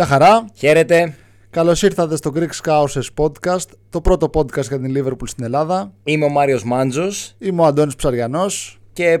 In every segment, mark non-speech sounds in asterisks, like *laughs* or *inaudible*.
Γεια χαρά. Χαίρετε. Καλώς ήρθατε στο Greek Scousers Podcast, το πρώτο podcast για την Liverpool στην Ελλάδα. Είμαι ο Μάριος Μάντζος Είμαι ο Αντώνης Ψαριανός. και ε,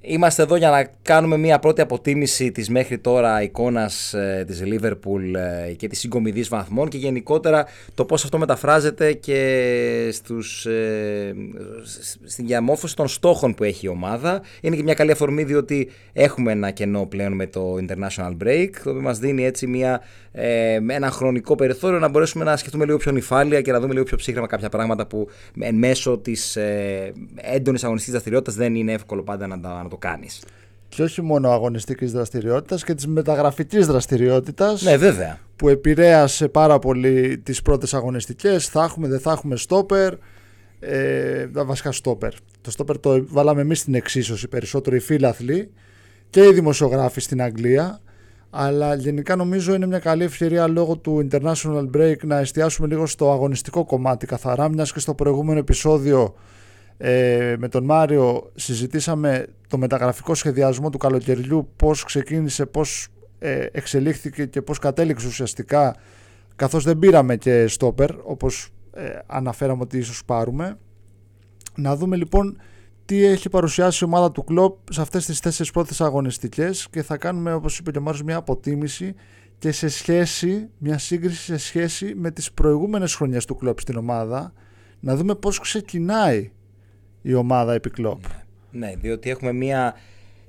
είμαστε εδώ για να κάνουμε μια πρώτη αποτίμηση της μέχρι τώρα εικόνας ε, της Liverpool ε, και της συγκομιδής βαθμών και γενικότερα το πώς αυτό μεταφράζεται και στους, ε, σ- στην διαμόρφωση των στόχων που έχει η ομάδα. Είναι και μια καλή αφορμή διότι έχουμε ένα κενό πλέον με το International Break το οποίο μας δίνει έτσι μια, ε, ένα χρονικό περιθώριο να μπορέσουμε να σκεφτούμε λίγο πιο νυφάλια και να δούμε λίγο πιο ψύχρεμα κάποια πράγματα που εν μέσω της ε, έντονης αγωνιστικής δραστηριότητας δεν είναι εύκολο πάντα να, τα- να το κάνεις. Και όχι μόνο αγωνιστικής δραστηριότητας και της μεταγραφική δραστηριότητας Ναι, βέβαια. που επηρέασε πάρα πολύ τις πρώτες αγωνιστικές. Θα έχουμε, δεν θα έχουμε στόπερ. Ε, τα βασικά στόπερ. Το στόπερ το βάλαμε εμείς στην εξίσωση περισσότερο οι φίλαθλοι και οι δημοσιογράφοι στην Αγγλία. Αλλά γενικά νομίζω είναι μια καλή ευκαιρία λόγω του International Break να εστιάσουμε λίγο στο αγωνιστικό κομμάτι καθαρά, μιας και στο προηγούμενο επεισόδιο ε, με τον Μάριο συζητήσαμε το μεταγραφικό σχεδιασμό του καλοκαιριού, πώς ξεκίνησε, πώς ε, εξελίχθηκε και πώς κατέληξε ουσιαστικά καθώς δεν πήραμε και στόπερ όπως ε, αναφέραμε ότι ίσως πάρουμε. Να δούμε λοιπόν τι έχει παρουσιάσει η ομάδα του Κλόπ σε αυτές τις τέσσερις πρώτες αγωνιστικές και θα κάνουμε όπως είπε και ο Μάριος μια αποτίμηση και σε σχέση, μια σύγκριση σε σχέση με τις προηγούμενες χρονιές του Κλόπ στην ομάδα να δούμε πώς ξεκινάει η ομάδα επί Κλόπ. Ναι, διότι έχουμε μια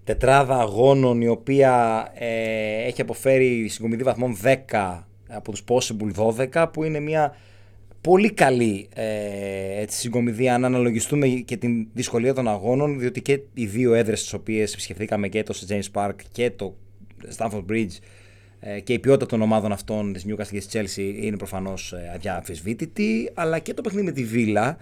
τετράδα αγώνων η οποία ε, έχει αποφέρει συγκομιδή βαθμών 10 από τους possible 12 που είναι μια πολύ καλή ε, έτσι, συγκομιδή αν αναλογιστούμε και την δυσκολία των αγώνων διότι και οι δύο έδρες τις οποίες επισκεφθήκαμε και το St. James Park και το Stamford Bridge ε, και η ποιότητα των ομάδων αυτών της Newcastle και της Chelsea είναι προφανώς ε, αδιαμφισβήτητη αλλά και το παιχνίδι με τη Βίλα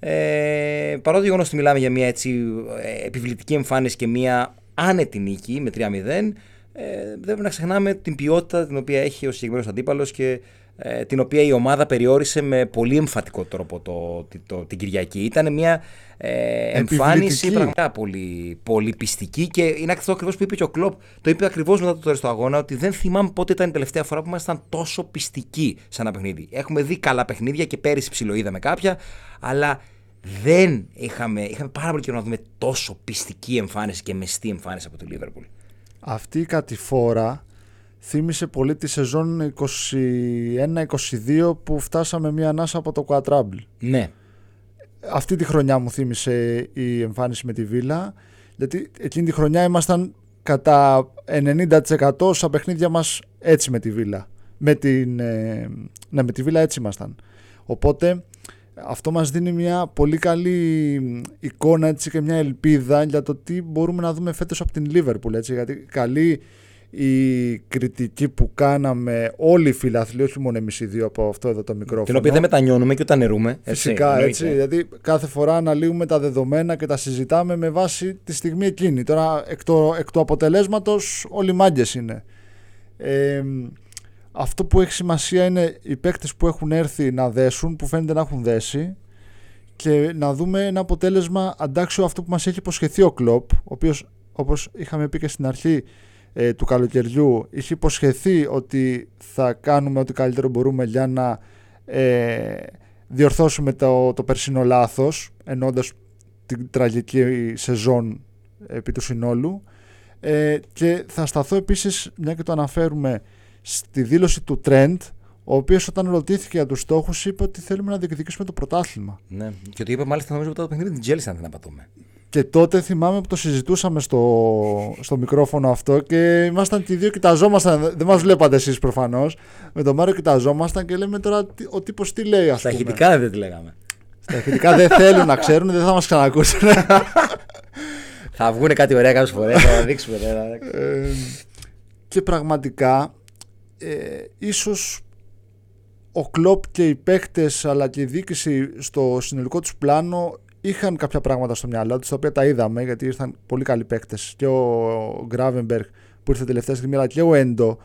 ε, παρότι γεγονός ότι μιλάμε για μια έτσι ε, επιβλητική εμφάνιση και μια άνετη νίκη με 3-0, ε, δεν πρέπει να ξεχνάμε την ποιότητα την οποία έχει ο συγκεκριμένος αντίπαλος και ε, την οποία η ομάδα περιόρισε με πολύ εμφατικό τρόπο το, το, το- την Κυριακή. Ήταν μια ε, εμφάνιση Επιβλητική. πραγματικά πολύ, πολύ πιστική και είναι αυτό ακριβώς που είπε και ο Κλοπ. Το είπε ακριβώς μετά το τέλος του αγώνα ότι δεν θυμάμαι πότε ήταν η τελευταία φορά που ήμασταν τόσο πιστικοί σε ένα παιχνίδι. Έχουμε δει καλά παιχνίδια και πέρυσι ψιλοείδαμε κάποια, αλλά δεν είχαμε, είχαμε πάρα πολύ καιρό να δούμε τόσο πιστική εμφάνιση και μεστή εμφάνιση από τη Λίβερπουλ. Αυτή η κατηφόρα θύμισε πολύ τη σεζόν 21-22 που φτάσαμε μία ανάσα από το Quadruple. Ναι. Αυτή τη χρονιά μου θύμισε η εμφάνιση με τη Βίλα γιατί εκείνη τη χρονιά ήμασταν κατά 90% στα παιχνίδια μας έτσι με τη Βίλα. Με, την, ε, ναι, με τη Βίλα έτσι ήμασταν. Οπότε αυτό μας δίνει μια πολύ καλή εικόνα έτσι, και μια ελπίδα για το τι μπορούμε να δούμε φέτος από την Λίβερπουλ. Έτσι, γιατί καλή η κριτική που κάναμε όλοι οι φιλαθλοί, όχι μόνο εμείς οι δύο από αυτό εδώ το μικρόφωνο. Την οποία δεν μετανιώνουμε και ούτε αναιρούμε. έτσι, Φυσικά εννοείται. έτσι, γιατί κάθε φορά αναλύουμε τα δεδομένα και τα συζητάμε με βάση τη στιγμή εκείνη. Τώρα εκ, το, εκ του αποτελέσματος όλοι μάγκες είναι. Ε, αυτό που έχει σημασία είναι οι παίκτες που έχουν έρθει να δέσουν, που φαίνεται να έχουν δέσει και να δούμε ένα αποτέλεσμα αντάξιο αυτό που μας έχει υποσχεθεί ο Κλόπ, ο οποίος όπως είχαμε πει και στην αρχή ε, του καλοκαιριού είχε υποσχεθεί ότι θα κάνουμε ό,τι καλύτερο μπορούμε για να ε, διορθώσουμε το, το περσινό λάθος εννοώντας την τραγική σεζόν επί του συνόλου. Ε, και θα σταθώ επίσης μια και το αναφέρουμε στη δήλωση του Trent ο οποίος όταν ρωτήθηκε για τους στόχους είπε ότι θέλουμε να διεκδικήσουμε το πρωτάθλημα Ναι. Και το είπε μάλιστα νομίζω μετά το παιχνίδι με την Τζέλση, αν δεν απατούμε. και τότε θυμάμαι που το συζητούσαμε στο, στο μικρόφωνο αυτό και ήμασταν και οι δύο, κοιταζόμασταν. Δεν μας βλέπατε εσείς προφανώς. Με τον Μάριο κοιταζόμασταν και λέμε τώρα τι- ο τύπος τι λέει, ας Στα πούμε. ηχητικά δεν τη λέγαμε. Στα ηχητικά δεν θέλουν να ξέρουν, δεν θα μας ξανακούσουν. θα βγουν κάτι ωραία κάποιες φορές, θα τα δείξουμε. ναι, Ε, και πραγματικά ε, ίσως ο Κλόπ και οι παίκτες αλλά και η διοίκηση στο συνολικό τους πλάνο είχαν κάποια πράγματα στο μυαλό τους τα οποία τα είδαμε γιατί ήρθαν πολύ καλοί παίκτες. Και ο Γκράβενμπεργκ που ήρθε τελευταία στιγμή αλλά και ο Έντο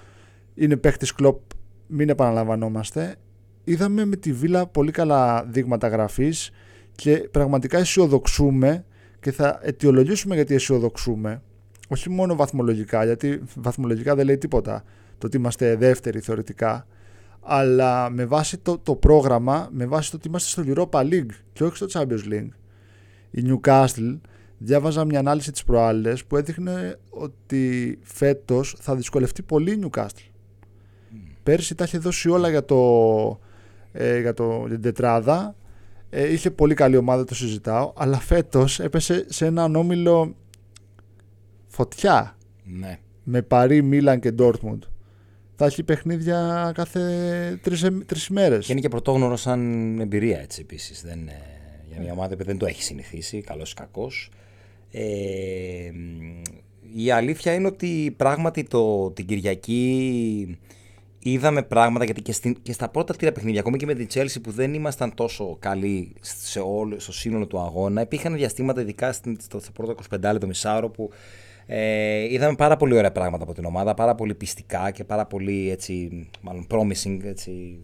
είναι παίκτης Κλόπ μην επαναλαμβανόμαστε. Είδαμε με τη Βίλα πολύ καλά δείγματα γραφής και πραγματικά αισιοδοξούμε και θα αιτιολογήσουμε γιατί αισιοδοξούμε. Όχι μόνο βαθμολογικά, γιατί βαθμολογικά δεν λέει τίποτα το ότι είμαστε δεύτεροι θεωρητικά, αλλά με βάση το, το πρόγραμμα, με βάση το ότι είμαστε στο Europa League και όχι στο Champions League. Η Newcastle διάβαζα μια ανάλυση της προάλλες που έδειχνε ότι φέτος θα δυσκολευτεί πολύ η Newcastle. Πέρσι τα είχε δώσει όλα για, το, ε, για, το, για την τετράδα. Ε, είχε πολύ καλή ομάδα, το συζητάω. Αλλά φέτος έπεσε σε ένα ανώμιλο φωτιά. Ναι. Με Παρί, Μίλαν και Ντόρτμουντ. Θα έχει παιχνίδια κάθε τρεις, τρεις ημέρες. Και είναι και πρωτόγνωρο σαν εμπειρία έτσι επίσης. Δεν, ε, για μια ομάδα που δεν το έχει συνηθίσει, καλός ή κακός. Ε, η αλήθεια είναι ότι πράγματι το, την Κυριακή είδαμε πράγματα γιατί και, στην, και στα πρώτα τρία παιχνίδια, ακόμη και με την Chelsea που δεν ήμασταν τόσο καλοί σε όλο, στο σύνολο του αγώνα, υπήρχαν διαστήματα, ειδικά στο, στο πρώτο 25 λεπτό μισάωρο, που ε, είδαμε πάρα πολύ ωραία πράγματα από την ομάδα, πάρα πολύ πιστικά και πάρα πολύ έτσι, μάλλον promising, έτσι,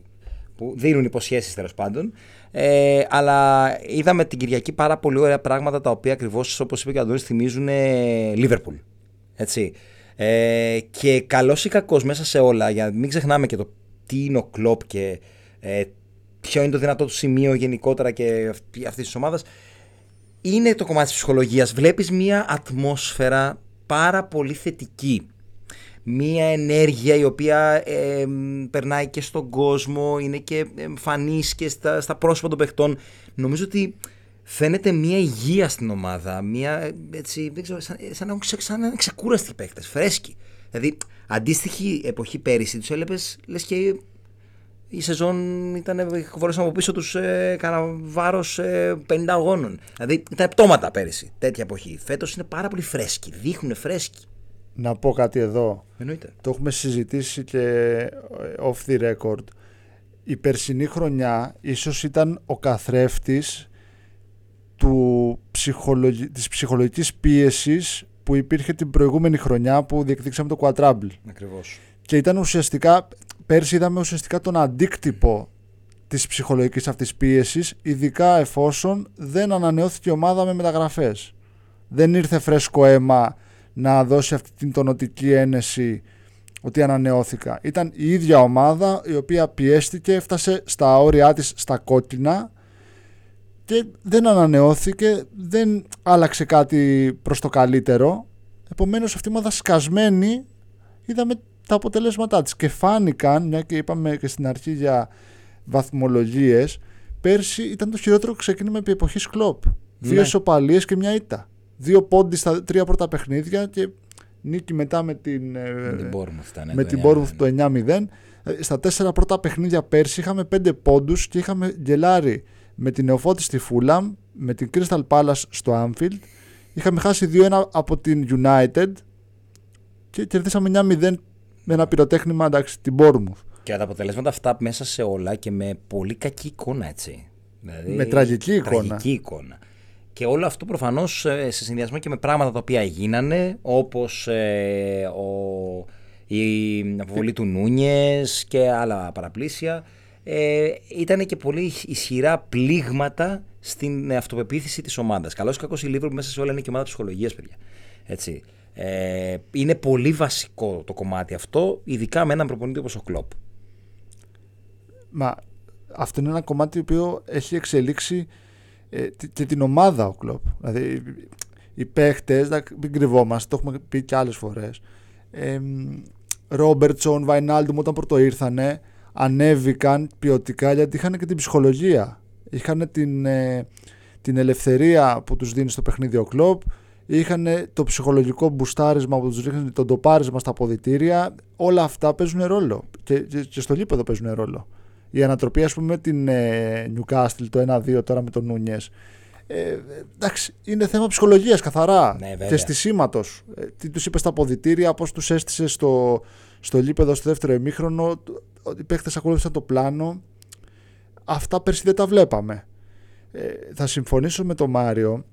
που δίνουν υποσχέσεις τέλος πάντων. Ε, αλλά είδαμε την Κυριακή πάρα πολύ ωραία πράγματα τα οποία ακριβώς όπως είπε και ο Αντώνης θυμίζουν Λίβερπουλ. Έτσι. Ε, και καλός ή κακός μέσα σε όλα, για να μην ξεχνάμε και το τι είναι ο κλοπ και ε, ποιο είναι το δυνατό του σημείο γενικότερα και αυτής της ομάδας, είναι το κομμάτι της ψυχολογίας. Βλέπεις μια ατμόσφαιρα πάρα πολύ θετική. Μία ενέργεια η οποία ε, περνάει και στον κόσμο, είναι και εμφανής και στα, στα πρόσωπα των παιχτών. Νομίζω ότι φαίνεται μια υγεία στην ομάδα. Μια, έτσι, δεν ξέρω, σαν, σαν, να, σαν να είναι ξεκούραστοι παίχτε, φρέσκοι. Δηλαδή, αντίστοιχη εποχή πέρυσι τους έλεπες, λες και η σεζόν ήταν, φορέσαν από πίσω τους ε, βάρος ε, 50 αγώνων. Δηλαδή, ήταν πτώματα πέρυσι, τέτοια εποχή. Φέτος είναι πάρα πολύ φρέσκοι, δείχνουν φρέσκοι. Να πω κάτι εδώ. Εννοείται. Το έχουμε συζητήσει και ε, off the record. Η περσινή χρονιά ίσως ήταν ο καθρέφτης του ψυχολογι... της ψυχολογικής πίεσης που υπήρχε την προηγούμενη χρονιά που διεκδίξαμε το Quadruple. Ακριβώς. Και ήταν ουσιαστικά, πέρσι είδαμε ουσιαστικά τον αντίκτυπο της ψυχολογικής αυτής πίεσης, ειδικά εφόσον δεν ανανεώθηκε η ομάδα με μεταγραφές. Δεν ήρθε φρέσκο αίμα να δώσει αυτή την τονοτική ένεση ότι ανανεώθηκα. Ήταν η ίδια ομάδα η οποία πιέστηκε, έφτασε στα όρια της στα κόκκινα και δεν ανανεώθηκε, δεν άλλαξε κάτι προς το καλύτερο. Επομένως αυτή η ομάδα σκασμένη είδαμε τα αποτελέσματά της και φάνηκαν, μια και είπαμε και στην αρχή για βαθμολογίες, πέρσι ήταν το χειρότερο ξεκίνημα επί εποχής κλόπ. Δύο Ναι. ισοπαλίες και μια ήττα. Δύο πόντι στα τρία πρώτα παιχνίδια και νίκη μετά με την, ε, Με την Bournemouth ήταν. με το την 9-0. Bournemouth το 9-0. Ε, Στα τέσσερα πρώτα παιχνίδια πέρσι είχαμε πέντε πόντους και είχαμε γκελάρει με την Νεοφώτης στη Fulham, με την Crystal Palace στο Anfield. Είχαμε χάσει 2-1 από την United και κερδίσαμε 9-0 με ένα πυροτέχνημα εντάξει, την Bournemouth. Και τα αποτελέσματα αυτά μέσα σε όλα και με πολύ κακή εικόνα, έτσι. Δηλαδή, Με τραγική εικόνα. Τραγική εικόνα. Και όλο αυτό προφανώς σε συνδυασμό και με πράγματα τα οποία γίνανε, όπως η αποβολή του Νούνιες και άλλα παραπλήσια, ε, ήταν και πολύ ισχυρά πλήγματα στην αυτοπεποίθηση της ομάδας. Καλός ή κακός η Liverpool μέσα σε όλα είναι και ομάδα ψυχολογίας, παιδιά. Έτσι. Ε, είναι πολύ βασικό το κομμάτι αυτό, ειδικά με έναν προπονητή όπως ο Κλόπ. Μα αυτό είναι ένα κομμάτι το οποίο έχει εξελίξει ε, τη- και την ομάδα ο Κλόπ. Δηλαδή οι παίχτες, δεν μην κρυβόμαστε, το έχουμε πει και άλλες φορές. Ε, Ρόμπερτσον, Βαϊνάλντουμ όταν πρώτο ήρθανε ανέβηκαν ποιοτικά γιατί είχαν και την ψυχολογία. Είχαν την, ε, την ελευθερία που τους δίνει στο παιχνίδι ο Κλόπ είχαν το ψυχολογικό μπουστάρισμα που τους ρίχνει το ντοπάρισμα στα αποδητήρια όλα αυτά παίζουν ρόλο και, και, και στο γήπεδο παίζουν ρόλο η ανατροπή ας πούμε με την ε, Newcastle το 1-2 τώρα με τον Νούνιες ε, εντάξει, είναι θέμα ψυχολογίας καθαρά Ναι, βέβαια. και στισίματος. Ε, τι τους είπες στα αποδητήρια, πώς τους έστησε στο, στο γήπεδο στο δεύτερο ημίχρονο, ότι οι παίχτες ακολούθησαν το πλάνο. Αυτά πέρσι δεν τα βλέπαμε. Ε, θα συμφωνήσω με τον Μάριο.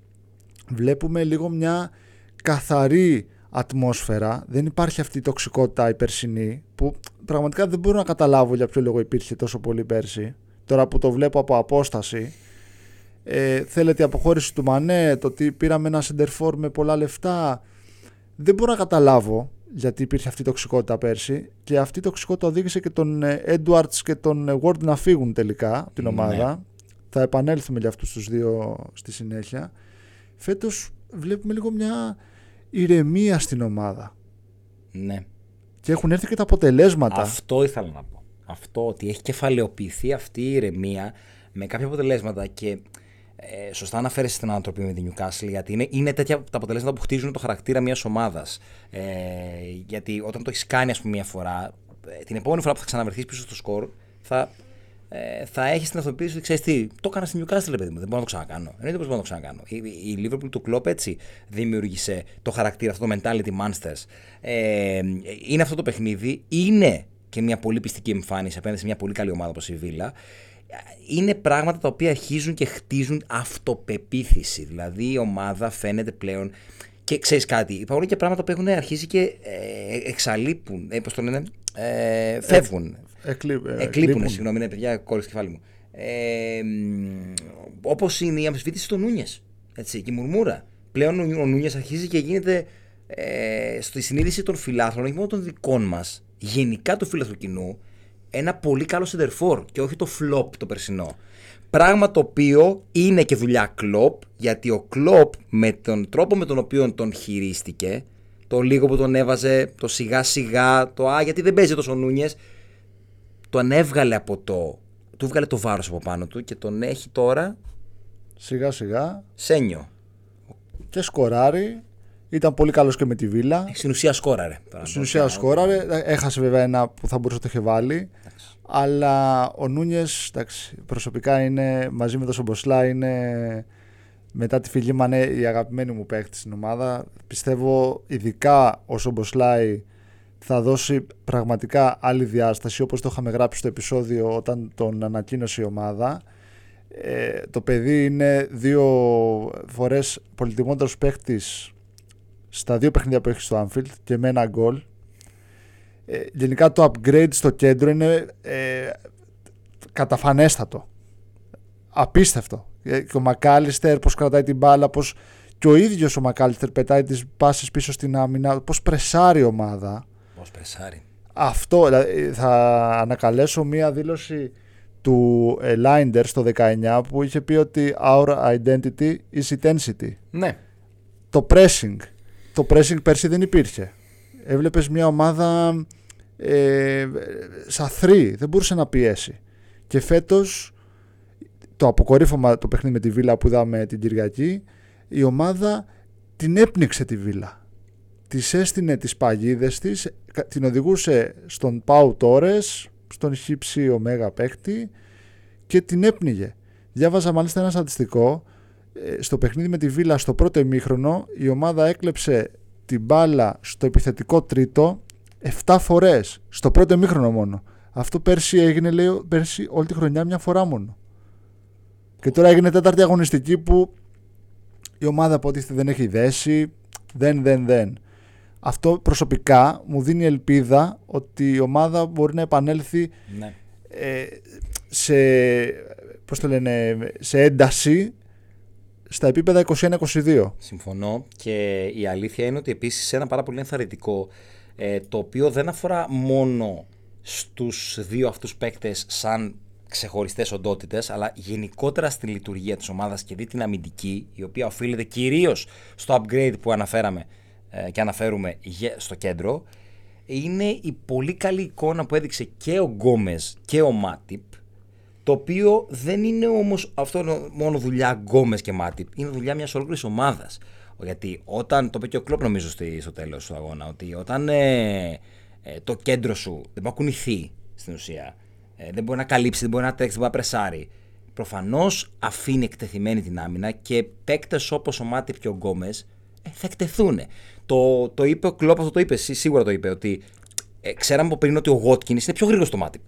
Βλέπουμε λίγο μια καθαρή ατμόσφαιρα. Δεν υπάρχει αυτή η τοξικότητα η περσινή που πραγματικά δεν μπορώ να καταλάβω για ποιο λόγο υπήρχε τόσο πολύ πέρσι. Τώρα που το βλέπω από απόσταση. Ε, θέλετε η αποχώρηση του Μανέ, το ότι πήραμε ένα σεντερφόρ με πολλά λεφτά. Δεν μπορώ να καταλάβω γιατί υπήρχε αυτή η τοξικότητα πέρσι και αυτή η τοξικότητα οδήγησε και τον Edwards και τον Ward να φύγουν τελικά από την Ναι. ομάδα. Θα επανέλθουμε για αυτούς τους δύο στη συνέχεια. Φέτος βλέπουμε λίγο μια ηρεμία στην ομάδα Ναι. και έχουν έρθει και τα αποτελέσματα. Αυτό ήθελα να πω. Αυτό ότι έχει κεφαλαιοποιηθεί αυτή η ηρεμία με κάποια αποτελέσματα και ε, σωστά αναφέρεσαι στην ανατροπή με την Newcastle γιατί είναι, είναι τέτοια τα αποτελέσματα που χτίζουν το χαρακτήρα μιας ομάδας. Ε, γιατί όταν το έχεις κάνει, ας πούμε, μια φορά, ε, την επόμενη φορά που θα ξαναβρεθείς πίσω στο σκορ, θα, ε, θα έχεις την αυτοποίηση ότι ξέρεις τι, το έκανα στην Newcastle, ρε παιδί μου, δεν μπορώ να το ξανακάνω. Εννοείται πω μπορώ να το ξανακάνω. Η, η Liverpool του Klopp έτσι δημιούργησε το χαρακτήρα, αυτό το mentality monsters. Ε, είναι αυτό το παιχνίδι, είναι και μια πολύ πιστική εμφάνιση απέναντι σε μια πολύ καλή ομάδα όπως η Villa. Είναι πράγματα τα οποία αρχίζουν και χτίζουν αυτοπεποίθηση. Δηλαδή η ομάδα φαίνεται πλέον. Και ξέρεις κάτι, υπάρχουν και πράγματα που έχουν αρχίσει και ε, εξαλείπουν. Ε, πώς το λένε, ε, φεύγουν. Εκλεί- ε, Εκλείπουν, λείπουν. συγγνώμη, ναι, παιδιά, κόλλησε το κεφάλι μου. Ε, Όπως είναι η αμφισβήτηση των Νούνιες. Έτσι, και η μουρμούρα. Πλέον ο, ο Νούνιες αρχίζει και γίνεται ε, στη συνείδηση των φιλάθρων, όχι μόνο των δικών μας, γενικά του φίλαθρου κοινού, ένα πολύ καλό σεντερφόρ και όχι το flop το περσινό. Πράγμα το οποίο είναι και δουλειά κλοπ, γιατί ο κλοπ με τον τρόπο με τον οποίο τον χειρίστηκε, το λίγο που τον έβαζε, το σιγά σιγά, το α, γιατί δεν παίζει τόσο ο Νούνιες, τον έβγαλε από το. Του βγάλε το βάρος από πάνω του και τον έχει τώρα Σιγά σιγά σένιο. και σκοράρει. Ήταν πολύ καλός και με τη Βίλα. Στην ουσία σκόραρε. Στην ουσία σκόραρε. Έχασε βέβαια ένα που θα μπορούσε να το είχε βάλει. Αλλά ο Νούνιες, προσωπικά είναι μαζί με τον Σομποσλά είναι μετά τη φυγή Μανέ η αγαπημένη μου παίκτη στην ομάδα. Πιστεύω ειδικά ο Σομποσλάι θα δώσει πραγματικά άλλη διάσταση όπως το είχαμε γράψει στο επεισόδιο όταν τον ανακοίνωσε η ομάδα. Ε, το παιδί είναι δύο φορές πολυτιμότερος παίκτης στα δύο παιχνίδια που έχει στο Anfield και με ένα γκολ. Ε, γενικά το upgrade στο κέντρο είναι ε, καταφανέστατο. Απίστευτο. Ε, Και ο Μακάλιστερ πώς κρατάει την μπάλα, πώς και ο ίδιος ο Μακάλιστερ πετάει τις πάσες πίσω στην άμυνα, πώς πρεσάρει η ομάδα. Πώ πρεσάρει. Αυτό, δηλαδή, θα ανακαλέσω μία δήλωση του ε, Linder στο 19 που είχε πει ότι our identity is intensity. Ναι. Το pressing. Το pressing πέρσι δεν υπήρχε. Έβλεπες μια ομάδα ε, σαθρή, δεν μπορούσε να πιέσει. Και φέτος το αποκορύφωμα το παιχνίδι με τη Βίλα που είδαμε την Κυριακή η ομάδα την έπνιξε τη Βίλα. Της έστεινε τις παγίδες της, κα- την οδηγούσε στον Πάου Τόρες, στον χύψη ωμέγα παίκτη και την έπνιγε. Διάβαζα μάλιστα ένα στατιστικό ε, στο παιχνίδι με τη Βίλα στο πρώτο ημίχρονο η ομάδα έκλεψε την μπάλα στο επιθετικό τρίτο 7 φορές στο πρώτο ημίχρονο μόνο. Αυτό πέρσι έγινε λέει πέρσι όλη τη χρονιά μια φορά μόνο. Και τώρα έγινε τέταρτη αγωνιστική που η ομάδα από ό,τι δεν έχει δέσει, δεν, δεν, δεν. Αυτό προσωπικά μου δίνει ελπίδα ότι η ομάδα μπορεί να επανέλθει ναι. ε, σε, πώς το λένε, σε ένταση στα επίπεδα 21-22. Συμφωνώ και η αλήθεια είναι ότι επίσης ένα πάρα πολύ ενθαρρυντικό ε, το οποίο δεν αφορά μόνο στους δύο αυτούς παίκτες σαν ξεχωριστές οντότητες αλλά γενικότερα στη λειτουργία της ομάδας και δει την αμυντική η οποία οφείλεται κυρίως στο upgrade που αναφέραμε ε, και αναφέρουμε γε- στο κέντρο είναι η πολύ καλή εικόνα που έδειξε και ο Γκόμες και ο Μάτιπ το οποίο δεν είναι όμως αυτό είναι μόνο δουλειά Γκόμες και Μάτιπ, είναι δουλειά μιας ολόκληρης ομάδας. Γιατί όταν, το είπε και ο Κλόπ νομίζω στη- στο τέλος του αγώνα, ότι όταν ε, ε, το κέντρο σου δεν μπορεί να κουνηθεί στην ουσία, ε, δεν μπορεί να καλύψει, δεν μπορεί να τρέξει, δεν μπορεί να πρεσάρει, προφανώς αφήνει εκτεθειμένη την άμυνα και παίκτες όπως ο Μάτιπ και ο Γκόμες ε, θα εκτεθούν. Το, το είπε ο Κλόπ, αυτό το είπε, σί- σίγουρα το είπε, ότι ε, ξέραμε από πριν ότι ο Watkins είναι πιο γρήγορο στο Μάτιπ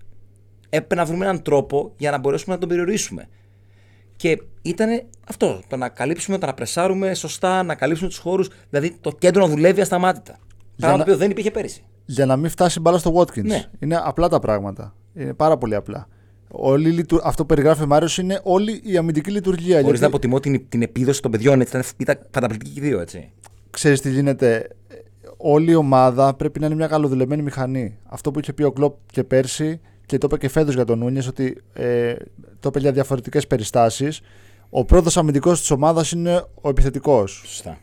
έπρεπε να βρούμε έναν τρόπο για να μπορέσουμε να τον περιορίσουμε. Και ήταν αυτό, το να καλύψουμε, το να πρεσάρουμε σωστά, να καλύψουμε του χώρου, δηλαδή το κέντρο να δουλεύει ασταμάτητα. Πράγμα να- το οποίο δεν υπήρχε πέρυσι. Για να μην φτάσει μπάλα στο Watkins. Ναι. Είναι απλά τα πράγματα. Είναι πάρα πολύ απλά. Όλη, η λειτου- αυτό που περιγράφει ο Μάριος είναι όλη η αμυντική λειτουργία. Χωρί γιατί- να αποτιμώ την, την επίδοση των παιδιών, έτσι, ήταν, ήταν καταπληκτική και οι δύο, έτσι. Ξέρεις τι γίνεται όλη η ομάδα πρέπει να είναι μια καλοδουλεμένη μηχανή. Αυτό που είχε πει ο Κλοπ και πέρσι και το είπε και φέτος για τον Νούνιες, ότι ε, το είπε για διαφορετικές περιστάσεις. Ο πρώτος αμυντικός της ομάδας είναι ο επιθετικός. Σωστά.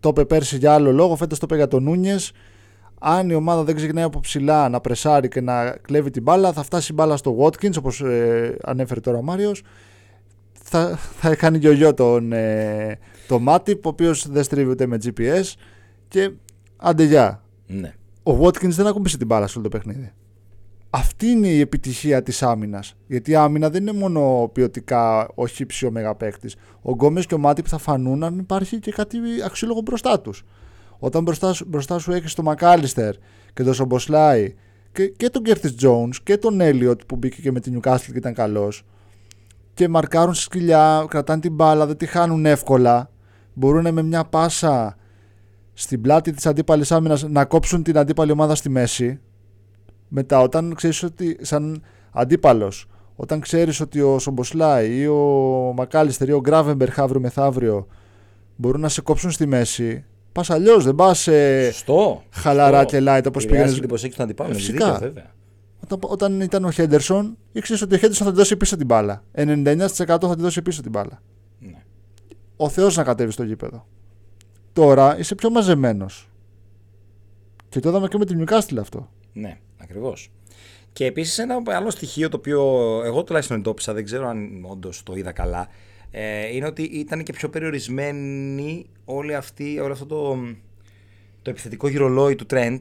Το είπε πέρσι για άλλο λόγο, φέτος το είπε για τον Νούνιες. Αν η ομάδα δεν ξεκινάει από ψηλά να πρεσάρει και να κλέβει την μπάλα, θα φτάσει η μπάλα στο Watkins, όπως ε, ανέφερε τώρα ο Μάριος. Θα, θα κάνει γιο τον, ε, το Μάτιπ, ο οποίος δεν στρίβεται με GPS. Και άντε γεια. Ναι. Ο Watkins δεν ακούμπησε την μπάλα σε όλο το παιχνίδι. Αυτή είναι η επιτυχία της άμυνας. Γιατί η άμυνα δεν είναι μόνο ποιοτικά ο χύψη ο μεγαπαίκτη. Ο Γκόμες και ο Μάτιπ θα φανούν αν υπάρχει και κάτι αξιόλογο μπροστά τους. Όταν μπροστά, σου- μπροστά σου έχεις τον Μακάλιστερ και τον Σομποσλάι και, και τον Κέρτη Jones και τον Έλιοτ που μπήκε και με την Newcastle και ήταν καλός. Και μαρκάρουν στη σκυλιά, κρατάνε την μπάλα, δεν τη χάνουν εύκολα. Μπορούν με μια πάσα στην πλάτη της αντίπαλης άμυνας να κόψουν την αντίπαλη ομάδα στη μέση. Μετά, όταν ξέρεις ότι, σαν αντίπαλος, όταν ξέρεις ότι ο Σομποσλάι ή ο Μακάλιστερ ή ο Γκράβεμπερ αύριο μεθαύριο μπορούν να σε κόψουν στη μέση, πας αλλιώς. Δεν πας ε, Σωστό. χαλαρά Σωστό. και light όπως Επηρεάζει πήγαινε. την προσέγγιση του αντιπάλου. Ε, έχεις φυσικά. δίκιο, βέβαια. Όταν, όταν ήταν ο Χέντερσον, ήξερες ότι ο Χέντερσον θα τη δώσει πίσω την μπάλα. 99% θα τη δώσει πίσω την μπάλα. Ναι. Ο Θεός να κατέβει στο γήπεδο. Τώρα είσαι πιο μαζεμένος. Και το είδαμε και με την Newcastle αυτό. Ναι, ακριβώς. Και επίσης ένα άλλο στοιχείο το οποίο εγώ τουλάχιστον εντόπισα, δεν ξέρω αν όντως το είδα καλά, ε, είναι ότι ήταν και πιο περιορισμένη όλη αυτή, όλο αυτό το, το επιθετικό γυρολόι του Trent.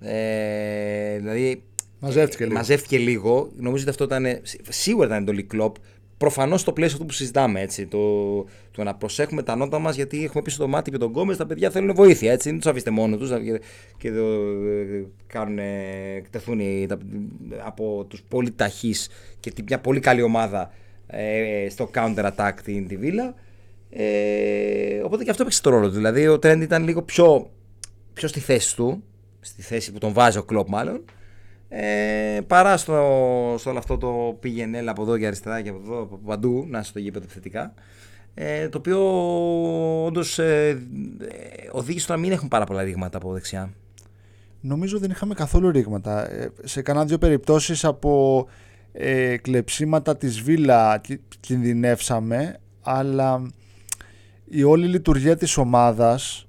Ε, δηλαδή Μαζεύτηκε λίγο. μαζεύτηκε λίγο. Νομίζω ότι αυτό ήταν. Σίγουρα ήταν εντολή κλοπ. Προφανώς στο πλαίσιο του που συζητάμε. Έτσι, το, το να προσέχουμε τα νότα μας γιατί έχουμε πίσω το μάτι και τον Γκόμες. Τα παιδιά θέλουν βοήθεια. Έτσι, μην τους αφήσετε μόνο τους και, και το, ε, κάνουν, ε, εκτεθούν οι- τα- από τους πολύ ταχύς και την, μια πολύ καλή ομάδα ε, στο counter attack την τη Βίλα. Ε, οπότε και αυτό έπαιξε το ρόλο του. Δηλαδή ο Τρέντ ήταν λίγο πιο, πιο στη θέση του, στη θέση που τον βάζει ο Κλοπ μάλλον. Ε, παρά στο, στο όλο αυτό το πήγαινε έλα από εδώ και αριστερά και από εδώ από παντού να στο γήπεδο επιθετικά ε, το οποίο όντως ε, ε, οδήγησε στο να μην έχουν πάρα πολλά ρήγματα από δεξιά. Νομίζω δεν είχαμε καθόλου ρήγματα. Ε, σε κανένα δύο περιπτώσεις από ε, κλεψίματα της Βίλα κι- κινδυνεύσαμε, αλλά η όλη λειτουργία της ομάδας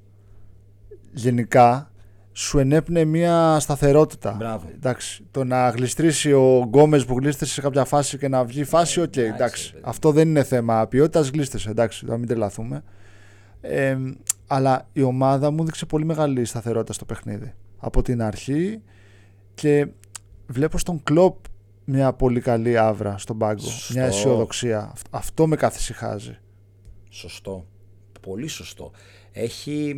γενικά σου ενέπνεε μια σταθερότητα. Μπράβο. Εντάξει, το να γλιστρήσει ο Γκόμες που γλίστρησε σε κάποια φάση και να βγει φάση, οκ, εντάξει, εντάξει. παιδί. Αυτό δεν είναι θέμα ποιότητας, γλίστρησε, εντάξει, να μην τρελαθούμε. Ε, αλλά η ομάδα μου έδειξε πολύ μεγάλη σταθερότητα στο παιχνίδι. Από την αρχή και βλέπω στον Κλοπ μια πολύ καλή άβρα στον πάγκο. Σωστό. Μια αισιοδοξία. Αυτ- Αυτό με καθησυχάζει. Σωστό. Πολύ σωστό. Έχει.